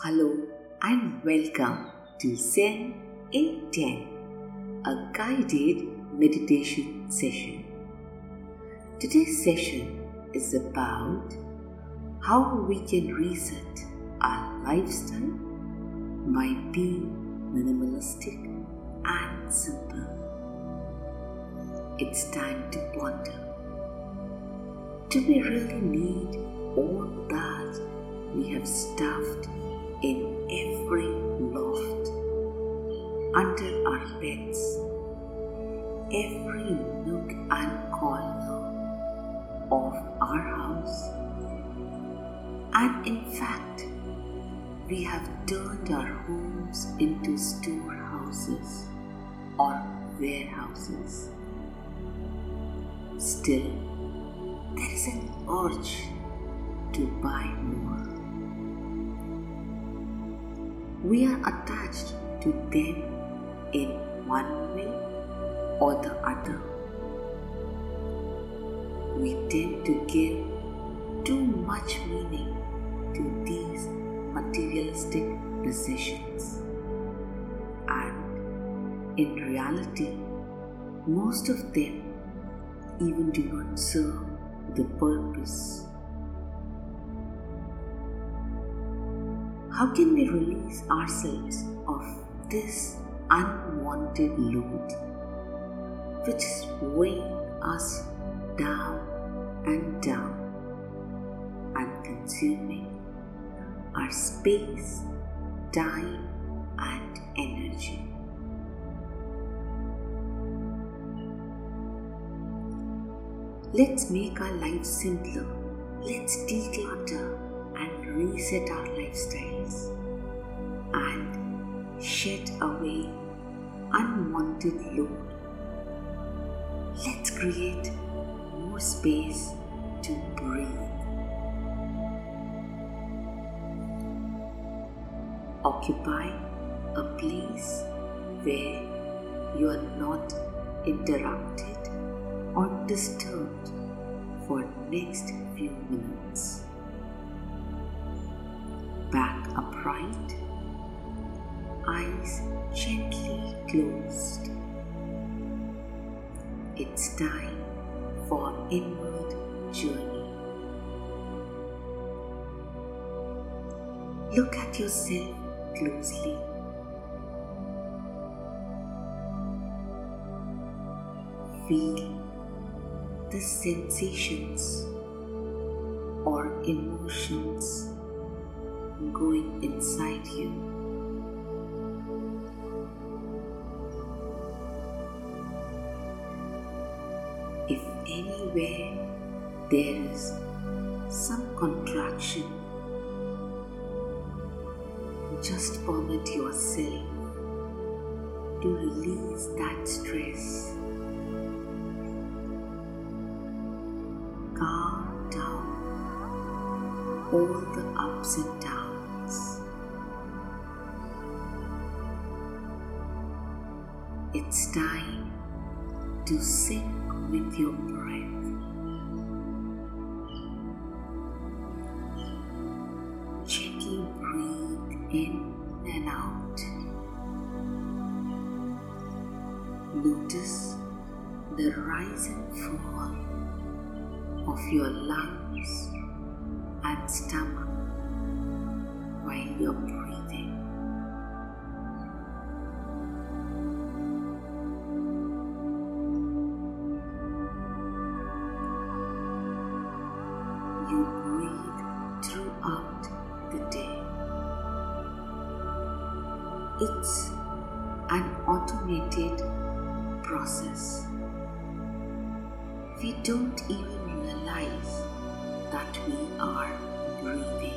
Hello and welcome to Zen in 10, a guided meditation session. Today's session is about how we can reset our lifestyle by being minimalistic and simple. It's time to ponder. Do we really need all that we have stuffed in every loft, under our beds, every nook and corner of our house? And in fact, we have turned our homes into storehouses or warehouses. Still, there is an urge to buy more. We are attached to them in one way or the other. We tend to give too much meaning to these materialistic possessions. And in reality, most of them even do not serve the purpose. How can we release ourselves of this unwanted load which is weighing us down and down and consuming our space, time, and energy? Let's make our lives simpler. Let's declutter reset our lifestyles and shed away unwanted load. Let's create more space to breathe. Occupy a place where you are not interrupted or disturbed for next few minutes. Back upright, eyes gently closed. It's time for inward journey. Look at yourself closely. Feel the sensations or emotions going inside you. If anywhere there is some contraction, just permit yourself to release that stress. It's time to sync with your breath. Gently breathe in and out. Notice the rise and fall of your lungs and stomach while you're breathing. Automated process. We don't even realize that we are breathing.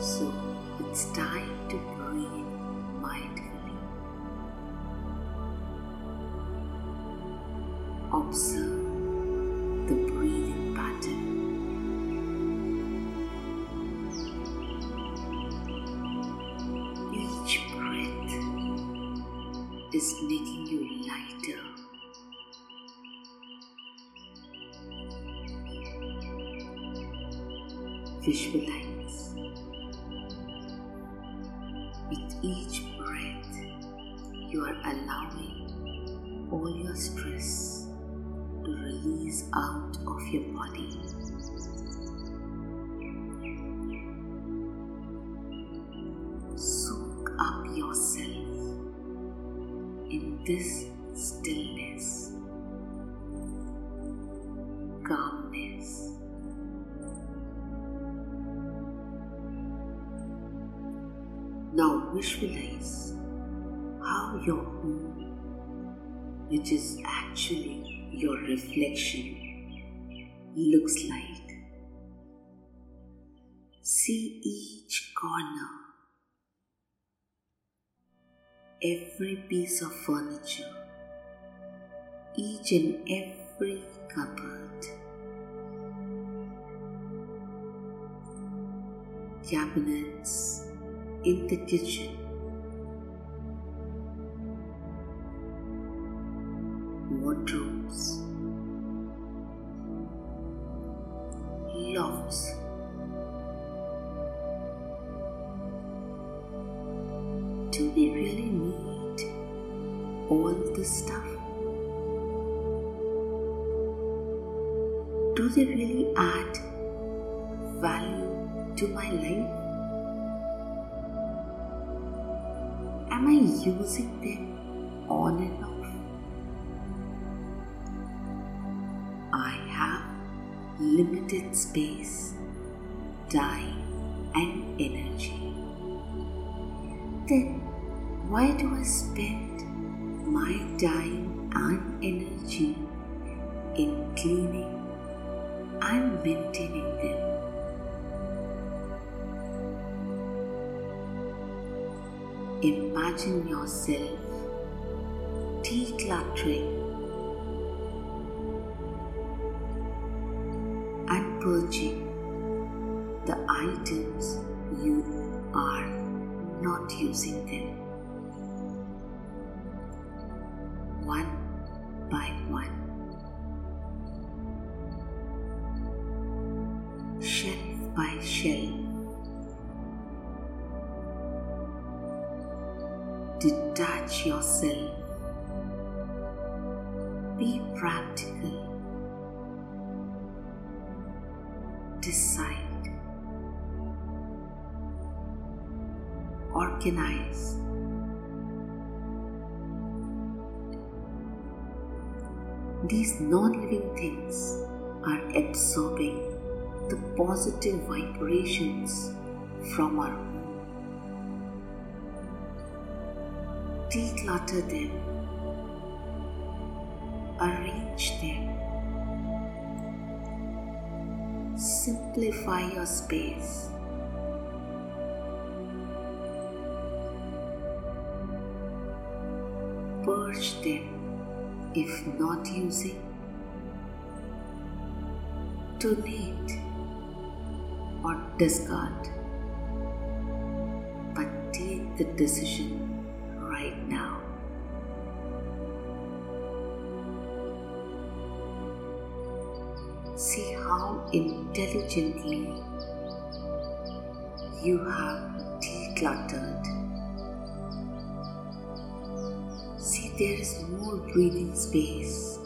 So it's time to breathe mindfully. Observe is making you lighter. Visualize with each breath you are allowing all your stress to release out of your body. This stillness, calmness. Now visualize how your home, which is actually your reflection, looks like. See each corner, every piece of furniture, each and every cupboard, cabinets in the kitchen. We really need all this stuff? Do they really add value to my life? Am I using them on and off? I have limited space, time, and energy. Then why do I spend my time and energy in cleaning and maintaining them? Imagine yourself decluttering and purging the items you are not using them Detach yourself. Be practical. Decide. Organize. These non living things are absorbing the positive vibrations from our home. Declutter them, arrange them, simplify your space. Purge them if not using, donate or discard. But take the decision right now. See how intelligently you have decluttered. See, there is more breathing space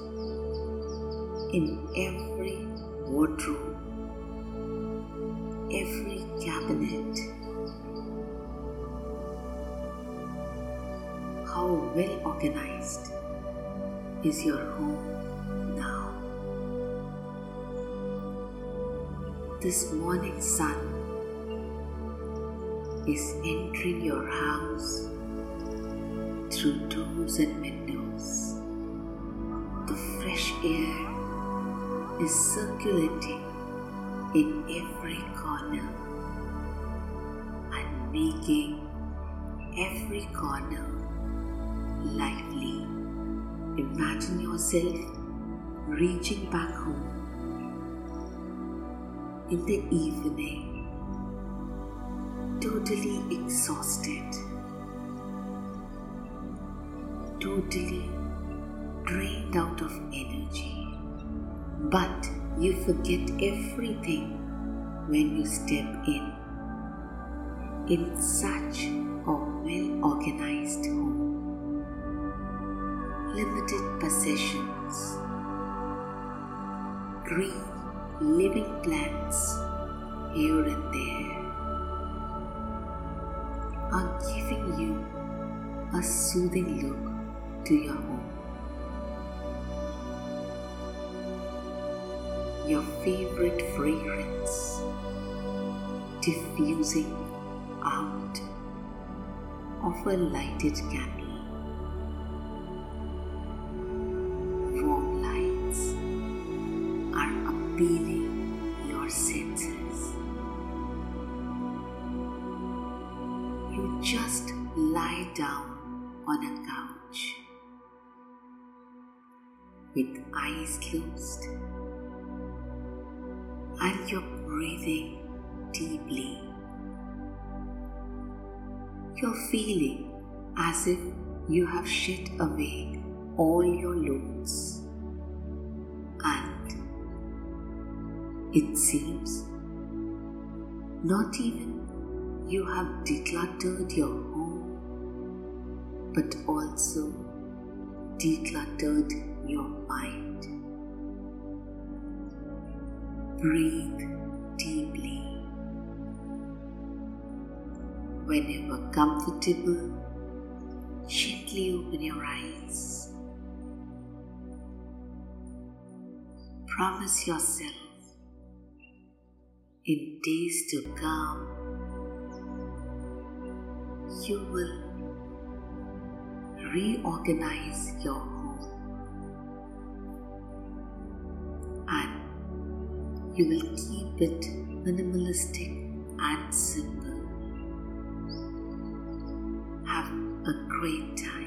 in every wardrobe, every cabinet. How well organized is your home now? This morning sun is entering your house through doors and windows. The fresh air is circulating in every corner and making every corner lively. Imagine yourself reaching back home in the evening, totally exhausted totally drained out of energy. But you forget everything when you step in. In such a well organized home, limited possessions, green living plants here and there are giving you a soothing look to your home. Your favorite fragrance diffusing out of a lighted candle. Warm lights are appealing your senses. You just lie down on a couch with eyes closed and you're breathing deeply. You're feeling as if you have shed away all your loads, and it seems not even you have decluttered your home, but also decluttered your mind. Breathe deeply. Whenever comfortable, gently open your eyes. Promise yourself in days to come, you will reorganize your you will keep it minimalistic and simple. Have a great time.